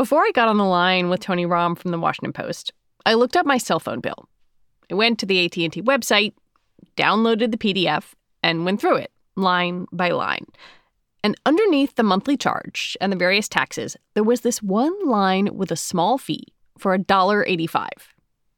Before I got on the line with Tony Romm from the Washington Post, I looked up my cell phone bill. I went to the AT&T website, downloaded the PDF, and went through it line by line. And underneath the monthly charge and the various taxes, there was this one line with a small fee for $1.85.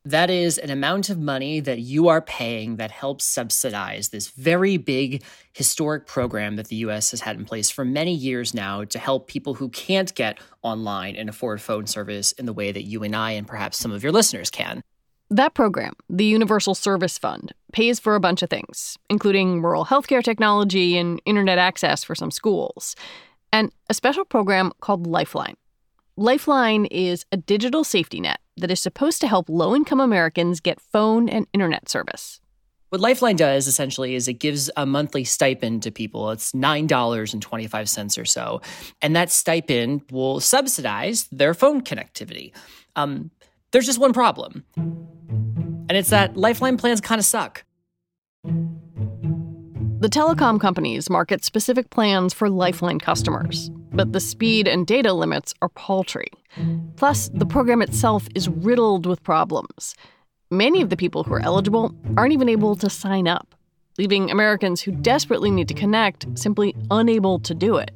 That is an amount of money that you are paying that helps subsidize this very big historic program that the US has had in place for many years now to help people who can't get online and afford phone service in the way that you and I and perhaps some of your listeners can. That program, the Universal Service Fund, pays for a bunch of things, including rural healthcare technology and internet access for some schools, and a special program called Lifeline. Lifeline is a digital safety net that is supposed to help low income Americans get phone and internet service. What Lifeline does essentially is it gives a monthly stipend to people. It's $9.25 or so. And that stipend will subsidize their phone connectivity. Um, there's just one problem, and it's that Lifeline plans kind of suck. The telecom companies market specific plans for Lifeline customers, but the speed and data limits are paltry. Plus, the program itself is riddled with problems. Many of the people who are eligible aren't even able to sign up, leaving Americans who desperately need to connect simply unable to do it.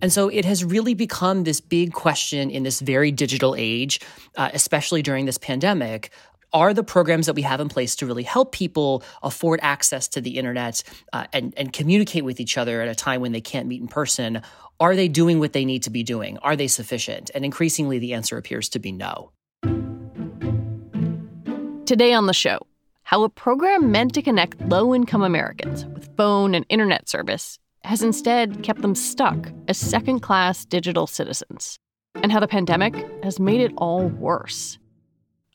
And so it has really become this big question in this very digital age, uh, especially during this pandemic, are the programs that we have in place to really help people afford access to the internet uh, and, and communicate with each other at a time when they can't meet in person? Are they doing what they need to be doing? Are they sufficient? And increasingly, the answer appears to be no. Today on the show, how a program meant to connect low income Americans with phone and internet service has instead kept them stuck as second class digital citizens, and how the pandemic has made it all worse.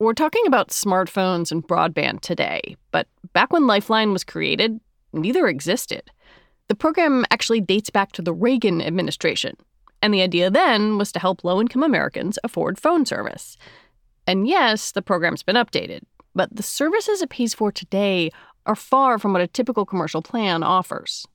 We're talking about smartphones and broadband today, but back when Lifeline was created, neither existed. The program actually dates back to the Reagan administration, and the idea then was to help low income Americans afford phone service. And yes, the program's been updated, but the services it pays for today are far from what a typical commercial plan offers.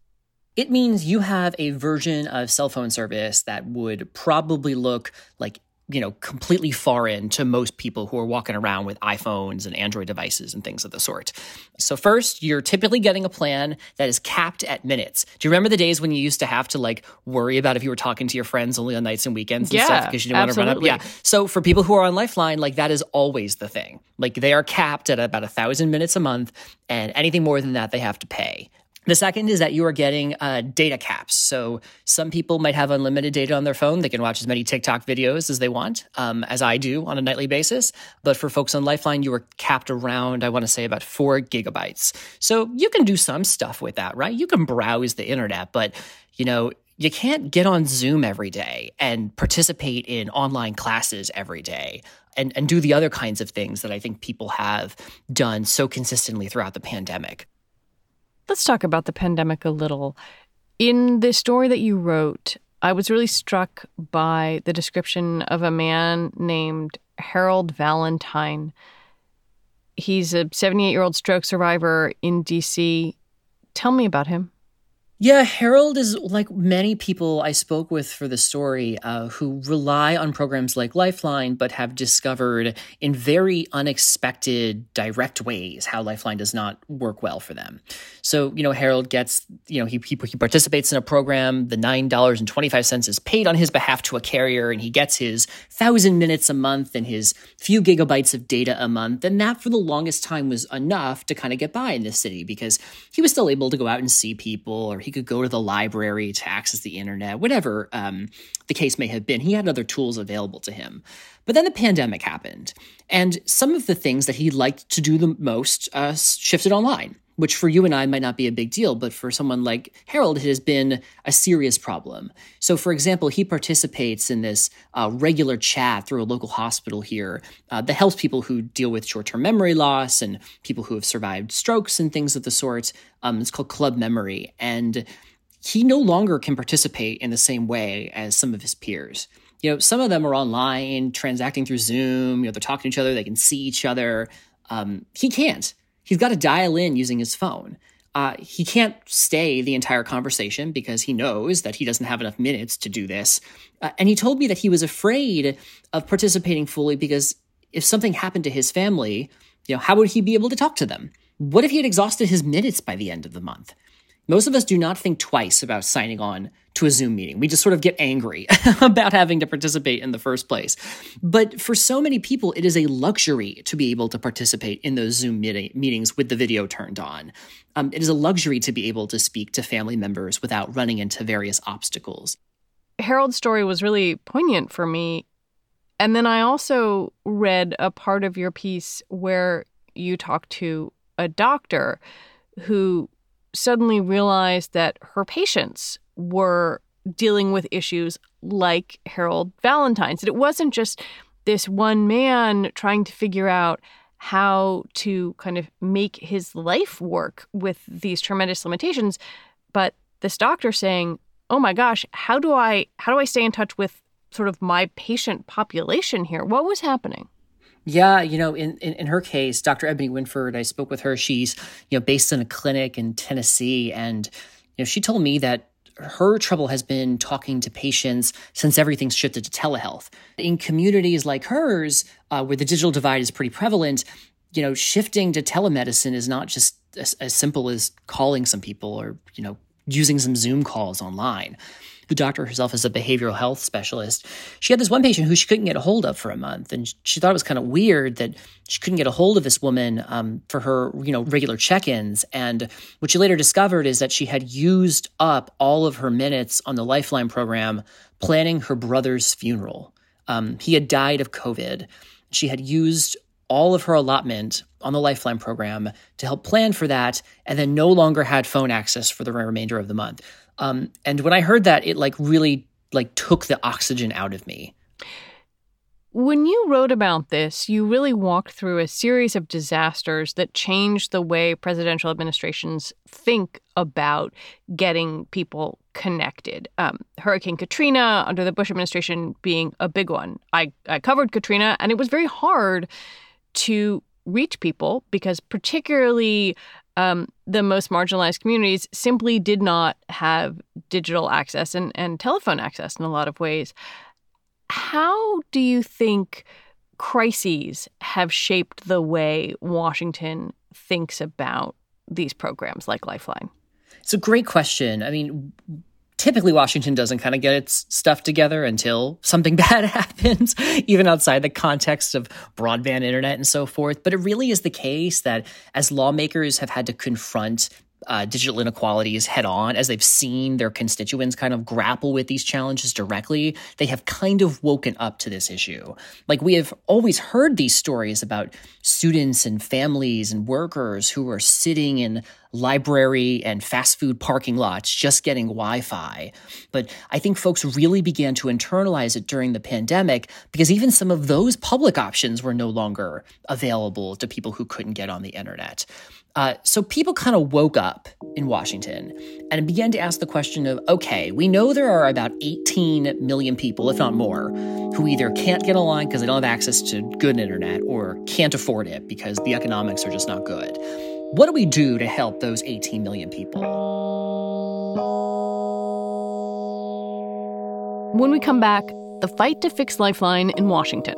It means you have a version of cell phone service that would probably look like you know, completely foreign to most people who are walking around with iPhones and Android devices and things of the sort. So first, you're typically getting a plan that is capped at minutes. Do you remember the days when you used to have to like worry about if you were talking to your friends only on nights and weekends and yeah, stuff because you didn't absolutely. want to run up? Yeah. So for people who are on Lifeline, like that is always the thing. Like they are capped at about a thousand minutes a month, and anything more than that, they have to pay. The second is that you are getting uh, data caps. So some people might have unlimited data on their phone. They can watch as many TikTok videos as they want, um, as I do on a nightly basis. But for folks on Lifeline, you are capped around, I want to say, about four gigabytes. So you can do some stuff with that, right? You can browse the internet, but you know, you can't get on Zoom every day and participate in online classes every day and, and do the other kinds of things that I think people have done so consistently throughout the pandemic. Let's talk about the pandemic a little. In the story that you wrote, I was really struck by the description of a man named Harold Valentine. He's a 78 year old stroke survivor in DC. Tell me about him. Yeah, Harold is like many people I spoke with for the story uh, who rely on programs like Lifeline, but have discovered in very unexpected, direct ways how Lifeline does not work well for them. So, you know, Harold gets, you know, he, he, he participates in a program. The $9.25 is paid on his behalf to a carrier, and he gets his thousand minutes a month and his few gigabytes of data a month. And that, for the longest time, was enough to kind of get by in this city because he was still able to go out and see people or he could go to the library to access the internet, whatever um, the case may have been. He had other tools available to him. But then the pandemic happened, and some of the things that he liked to do the most uh, shifted online which for you and I might not be a big deal, but for someone like Harold, it has been a serious problem. So, for example, he participates in this uh, regular chat through a local hospital here uh, that helps people who deal with short term memory loss and people who have survived strokes and things of the sort. Um, it's called Club Memory. And he no longer can participate in the same way as some of his peers. You know, some of them are online, transacting through Zoom, you know, they're talking to each other, they can see each other. Um, he can't he's got to dial in using his phone. Uh, he can't stay the entire conversation because he knows that he doesn't have enough minutes to do this. Uh, and he told me that he was afraid of participating fully because if something happened to his family, you know, how would he be able to talk to them? What if he had exhausted his minutes by the end of the month? Most of us do not think twice about signing on to a Zoom meeting. We just sort of get angry about having to participate in the first place. But for so many people, it is a luxury to be able to participate in those Zoom meetings with the video turned on. Um, it is a luxury to be able to speak to family members without running into various obstacles. Harold's story was really poignant for me. And then I also read a part of your piece where you talked to a doctor who suddenly realized that her patients were dealing with issues like Harold Valentine's. That it wasn't just this one man trying to figure out how to kind of make his life work with these tremendous limitations, but this doctor saying, "Oh my gosh, how do I how do I stay in touch with sort of my patient population here? What was happening?" Yeah, you know, in, in, in, her case, Dr. Ebony Winford, I spoke with her. She's, you know, based in a clinic in Tennessee. And, you know, she told me that her trouble has been talking to patients since everything's shifted to telehealth. In communities like hers, uh, where the digital divide is pretty prevalent, you know, shifting to telemedicine is not just as, as simple as calling some people or, you know, using some Zoom calls online the doctor herself is a behavioral health specialist. She had this one patient who she couldn't get a hold of for a month, and she thought it was kind of weird that she couldn't get a hold of this woman um, for her, you know, regular check-ins. And what she later discovered is that she had used up all of her minutes on the Lifeline program planning her brother's funeral. Um, he had died of COVID. She had used all of her allotment on the Lifeline program to help plan for that, and then no longer had phone access for the remainder of the month. Um, and when I heard that, it like really like took the oxygen out of me. When you wrote about this, you really walked through a series of disasters that changed the way presidential administrations think about getting people connected. Um, Hurricane Katrina under the Bush administration being a big one. I, I covered Katrina, and it was very hard to reach people because, particularly um, the most marginalized communities simply did not have digital access and, and telephone access in a lot of ways. How do you think crises have shaped the way Washington thinks about these programs like Lifeline? It's a great question. I mean, typically Washington doesn't kind of get its stuff together until something bad happens, even outside the context of broadband internet and so forth. But it really is the case that as lawmakers have had to confront uh, digital inequalities head on, as they've seen their constituents kind of grapple with these challenges directly, they have kind of woken up to this issue. Like we have always heard these stories about students and families and workers who are sitting in library and fast food parking lots just getting Wi Fi. But I think folks really began to internalize it during the pandemic because even some of those public options were no longer available to people who couldn't get on the internet. Uh, so people kind of woke up in Washington and began to ask the question of okay, we know there are about 18 million people, if not more, who either can't get online because they don't have access to good internet or can't afford it because the economics are just not good. What do we do to help those 18 million people? When we come back, the fight to fix Lifeline in Washington.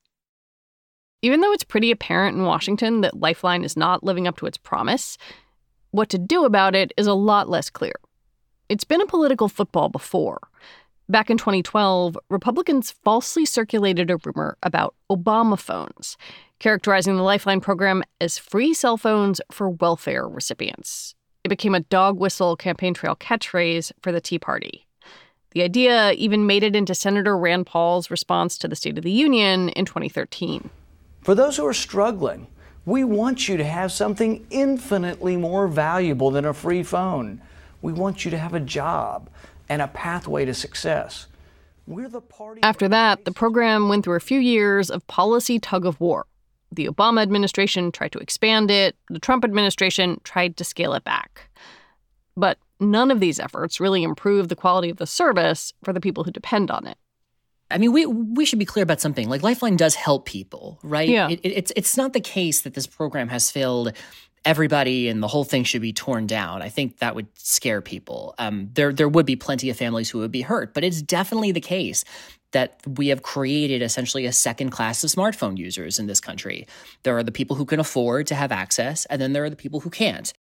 Even though it's pretty apparent in Washington that Lifeline is not living up to its promise, what to do about it is a lot less clear. It's been a political football before. Back in 2012, Republicans falsely circulated a rumor about Obama phones, characterizing the Lifeline program as free cell phones for welfare recipients. It became a dog whistle campaign trail catchphrase for the Tea Party. The idea even made it into Senator Rand Paul's response to the State of the Union in 2013. For those who are struggling, we want you to have something infinitely more valuable than a free phone. We want you to have a job and a pathway to success. We're the party. After that, the program went through a few years of policy tug of war. The Obama administration tried to expand it, the Trump administration tried to scale it back. But none of these efforts really improved the quality of the service for the people who depend on it. I mean, we we should be clear about something. Like Lifeline does help people, right? Yeah. It, it, it's it's not the case that this program has failed everybody and the whole thing should be torn down. I think that would scare people. Um, there there would be plenty of families who would be hurt, but it's definitely the case that we have created essentially a second class of smartphone users in this country. There are the people who can afford to have access, and then there are the people who can't.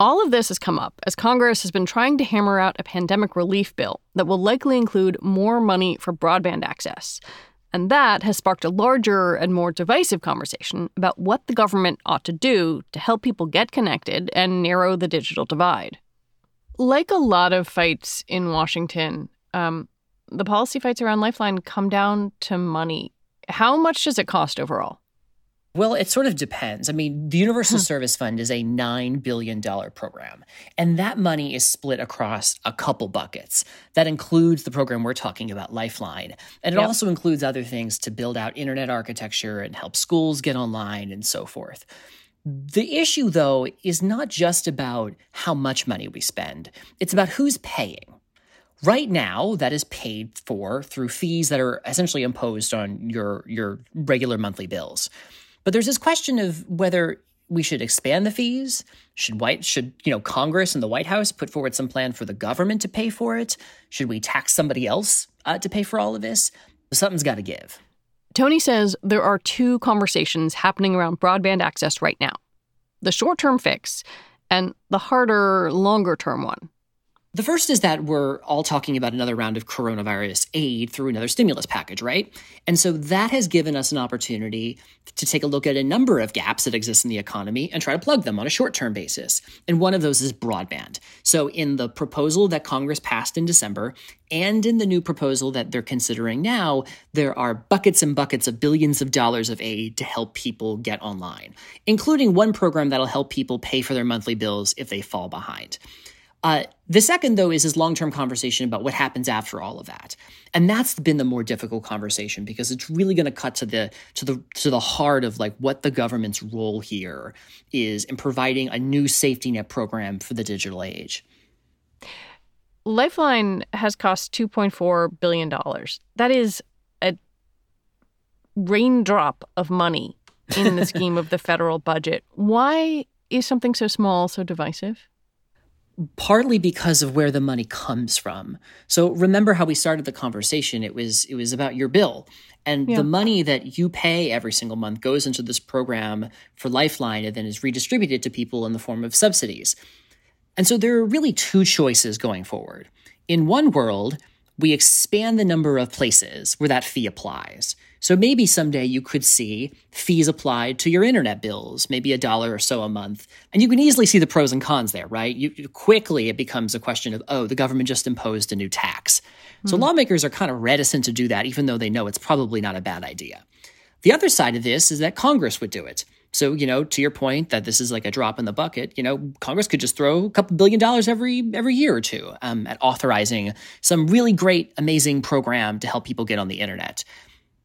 All of this has come up as Congress has been trying to hammer out a pandemic relief bill that will likely include more money for broadband access. And that has sparked a larger and more divisive conversation about what the government ought to do to help people get connected and narrow the digital divide. Like a lot of fights in Washington, um, the policy fights around Lifeline come down to money. How much does it cost overall? Well, it sort of depends. I mean, the Universal hmm. Service Fund is a $9 billion program, and that money is split across a couple buckets. That includes the program we're talking about, Lifeline, and it Yep. also includes other things to build out internet architecture and help schools get online and so forth. The issue, though, is not just about how much money we spend, it's about who's paying. Right now, that is paid for through fees that are essentially imposed on your, your regular monthly bills. But there's this question of whether we should expand the fees. Should white should you know Congress and the White House put forward some plan for the government to pay for it? Should we tax somebody else uh, to pay for all of this? Something's got to give. Tony says there are two conversations happening around broadband access right now the short term fix and the harder, longer term one. The first is that we're all talking about another round of coronavirus aid through another stimulus package, right? And so that has given us an opportunity to take a look at a number of gaps that exist in the economy and try to plug them on a short term basis. And one of those is broadband. So, in the proposal that Congress passed in December and in the new proposal that they're considering now, there are buckets and buckets of billions of dollars of aid to help people get online, including one program that'll help people pay for their monthly bills if they fall behind. Uh, the second, though, is his long term conversation about what happens after all of that, and that's been the more difficult conversation because it's really going to cut to the to the to the heart of like what the government's role here is in providing a new safety net program for the digital age. Lifeline has cost two point four billion dollars. That is a raindrop of money in the scheme of the federal budget. Why is something so small so divisive? Partly because of where the money comes from. So remember how we started the conversation it was it was about your bill and yeah. the money that you pay every single month goes into this program for Lifeline and then is redistributed to people in the form of subsidies. And so there are really two choices going forward. In one world, we expand the number of places where that fee applies. So maybe someday you could see fees applied to your internet bills, maybe a dollar or so a month. And you can easily see the pros and cons there, right? You, quickly it becomes a question of, oh, the government just imposed a new tax. Mm-hmm. So hmm. lawmakers are kind of reticent to do that, even though they know it's probably not a bad idea. The other side of this is that Congress would do it. So, you know, to your point that this is like a drop in the bucket, you know, Congress could just throw a couple billion dollars every every year or two um, at authorizing some really great, amazing program to help people get on the internet.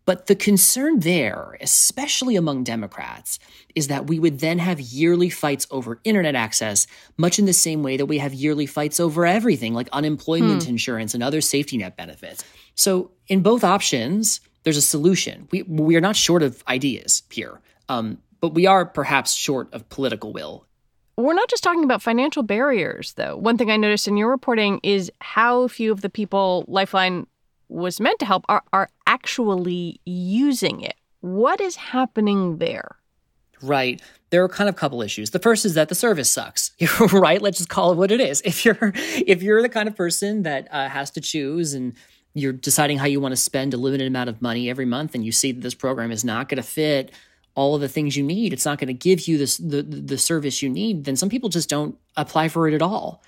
But the concern there, especially among Democrats, is that we would then have yearly fights over internet access, much in the same way that we have yearly fights over everything like unemployment hmm. insurance and other safety net benefits. So, in both options, there's a solution. We, we are not short of ideas here, um, but we are perhaps short of political will. We're not just talking about financial barriers, though. One thing I noticed in your reporting is how few of the people Lifeline was meant to help are, are actually using it. What is happening there? Right. There are kind of couple issues. The first is that the service sucks. You're right? Let's just call it what it is. If you're if you're the kind of person that uh, has to choose and you're deciding how you want to spend a limited amount of money every month and you see that this program is not going to fit all of the things you need, it's not going to give you this the the service you need, then some people just don't apply for it at all.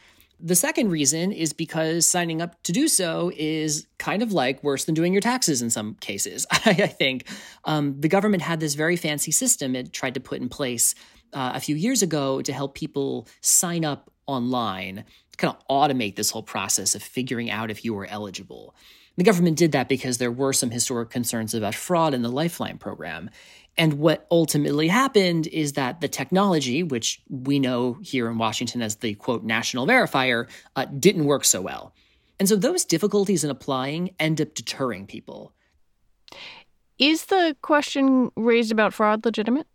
The second reason is because signing up to do so is kind of like worse than doing your taxes in some cases. I, think um, the government had this very fancy system it tried to put in place uh, a few years ago to help people sign up online, kind of automate this whole process of figuring out if you were eligible. The government did that because there were some historic concerns about fraud in the Lifeline program. And what ultimately happened is that the technology, which we know here in Washington as the quote national verifier, uh, didn't work so well. And so those difficulties in applying end up deterring people. Is the question raised about fraud legitimate?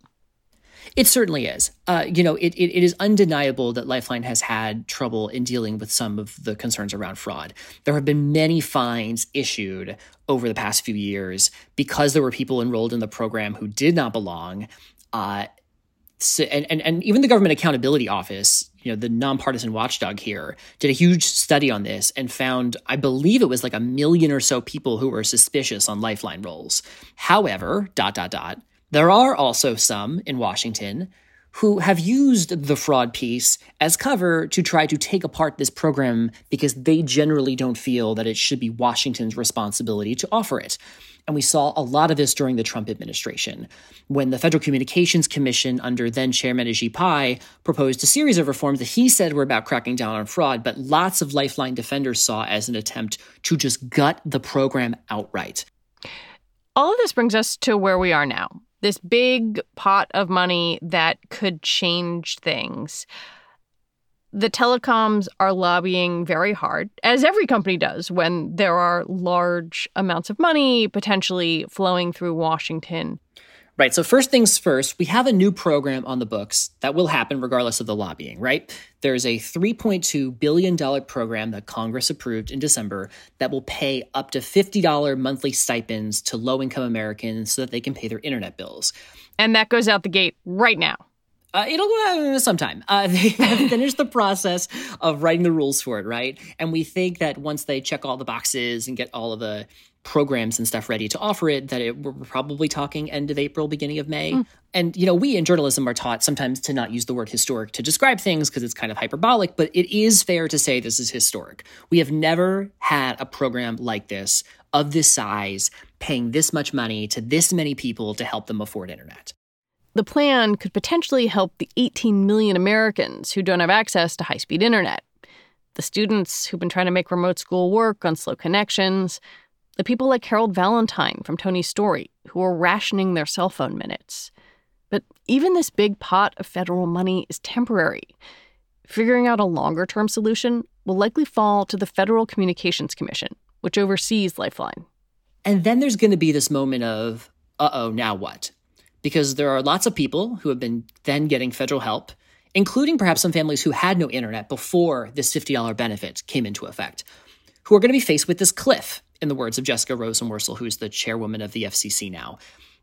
It certainly is. Uh, you know, it, it, it is undeniable that Lifeline has had trouble in dealing with some of the concerns around fraud. There have been many fines issued over the past few years because there were people enrolled in the program who did not belong. Uh, so, and, and, and even the Government Accountability Office, you know, the nonpartisan watchdog here, did a huge study on this and found, I believe it was like a million or so people who were suspicious on Lifeline rolls. However, dot, dot, dot, there are also some in Washington who have used the fraud piece as cover to try to take apart this program because they generally don't feel that it should be Washington's responsibility to offer it. And we saw a lot of this during the Trump administration, when the Federal Communications Commission, under then Chairman Ajit Pai, proposed a series of reforms that he said were about cracking down on fraud, but lots of Lifeline defenders saw as an attempt to just gut the program outright. All of this brings us to where we are now this big pot of money that could change things. The telecoms are lobbying very hard, as every company does when there are large amounts of money potentially flowing through Washington. Right. So, first things first, we have a new program on the books that will happen regardless of the lobbying, right? There's a $3.2 billion program that Congress approved in December that will pay up to $50 monthly stipends to low income Americans so that they can pay their internet bills. And that goes out the gate right now. Uh, it'll go uh, sometime. Uh, they have finished the process of writing the rules for it, right? And we think that once they check all the boxes and get all of the programs and stuff ready to offer it that it, we're probably talking end of April, beginning of May. Mm. And, you know, we in journalism are taught sometimes to not use the word historic to describe things because it's kind of hyperbolic, but it is fair to say this is historic. We have never had a program like this of this size paying this much money to this many people to help them afford internet. The plan could potentially help the 18 million Americans who don't have access to high speed internet. The students who've been trying to make remote school work on slow connections, the people like Harold Valentine from Tony's Story, who are rationing their cell phone minutes. But even this big pot of federal money is temporary. Figuring out a longer term solution will likely fall to the Federal Communications Commission, which oversees Lifeline. And then there's going to be this moment of, uh oh, now what? Because there are lots of people who have been then getting federal help, including perhaps some families who had no internet before this $50 benefit came into effect, who are going to be faced with this cliff in the words of Jessica Rosenworcel, who's the chairwoman of the FCC now.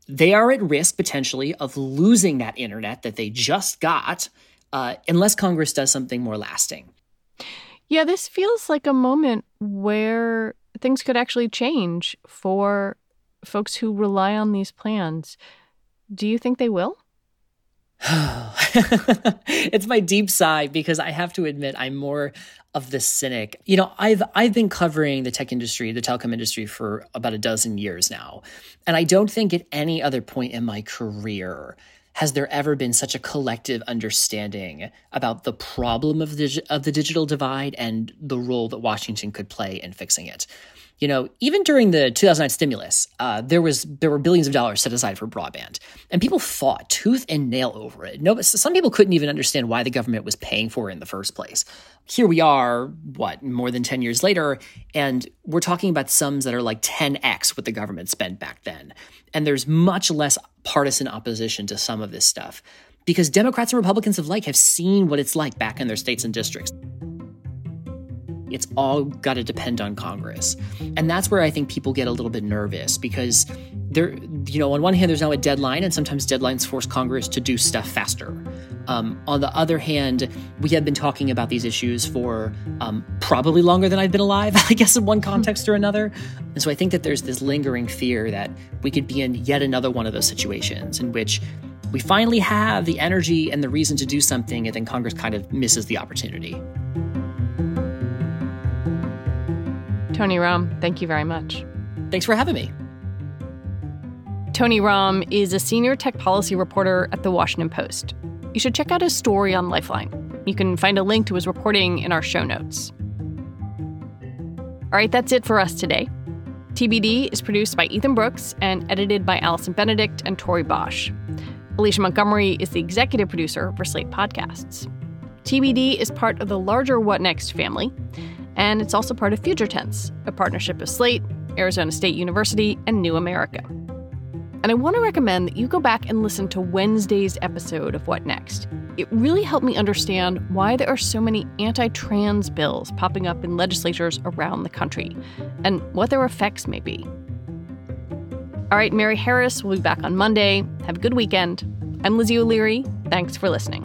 They are at risk potentially of losing that internet that they just got uh, unless Congress does something more lasting. Yeah, this feels like a moment where things could actually change for folks who rely on these plans. Do you think they will? it's my deep sigh because I have to admit I'm more of the cynic. You know, I've I've been covering the tech industry, the telecom industry for about a dozen years now. And I don't think at any other point in my career has there ever been such a collective understanding about the problem of the of the digital divide and the role that Washington could play in fixing it you know, even during the 2009 stimulus, uh, there was there were billions of dollars set aside for broadband, and people fought tooth and nail over it. No, some people couldn't even understand why the government was paying for it in the first place. Here we are, what more than 10 years later, and we're talking about sums that are like 10x what the government spent back then, and there's much less partisan opposition to some of this stuff because Democrats and Republicans alike have seen what it's like back in their states and districts. It's all got to depend on Congress. And that's where I think people get a little bit nervous because there, you know, on one hand, there's now a deadline, and sometimes deadlines force Congress to do stuff faster. Um, on the other hand, we have been talking about these issues for um, probably longer than I've been alive, I guess, in one context or another. And so I think that there's this lingering fear that we could be in yet another one of those situations in which we finally have the energy and the reason to do something, and then Congress kind of misses the opportunity. Tony Romm, thank you very much. Thanks for having me. Tony Romm is a senior tech policy reporter at The Washington Post. You should check out his story on Lifeline. You can find a link to his reporting in our show notes. All right, that's it for us today. TBD is produced by Ethan Brooks and edited by Allison Benedict and Tori Bosch. Alicia Montgomery is the executive producer for Slate Podcasts. TBD is part of the larger What Next family. And it's also part of Future Tense, a partnership of Slate, Arizona State University, and New America. And I want to recommend that you go back and listen to Wednesday's episode of What Next. It really helped me understand why there are so many anti trans bills popping up in legislatures around the country and what their effects may be. All right, Mary Harris will be back on Monday. Have a good weekend. I'm Lizzie O'Leary. Thanks for listening.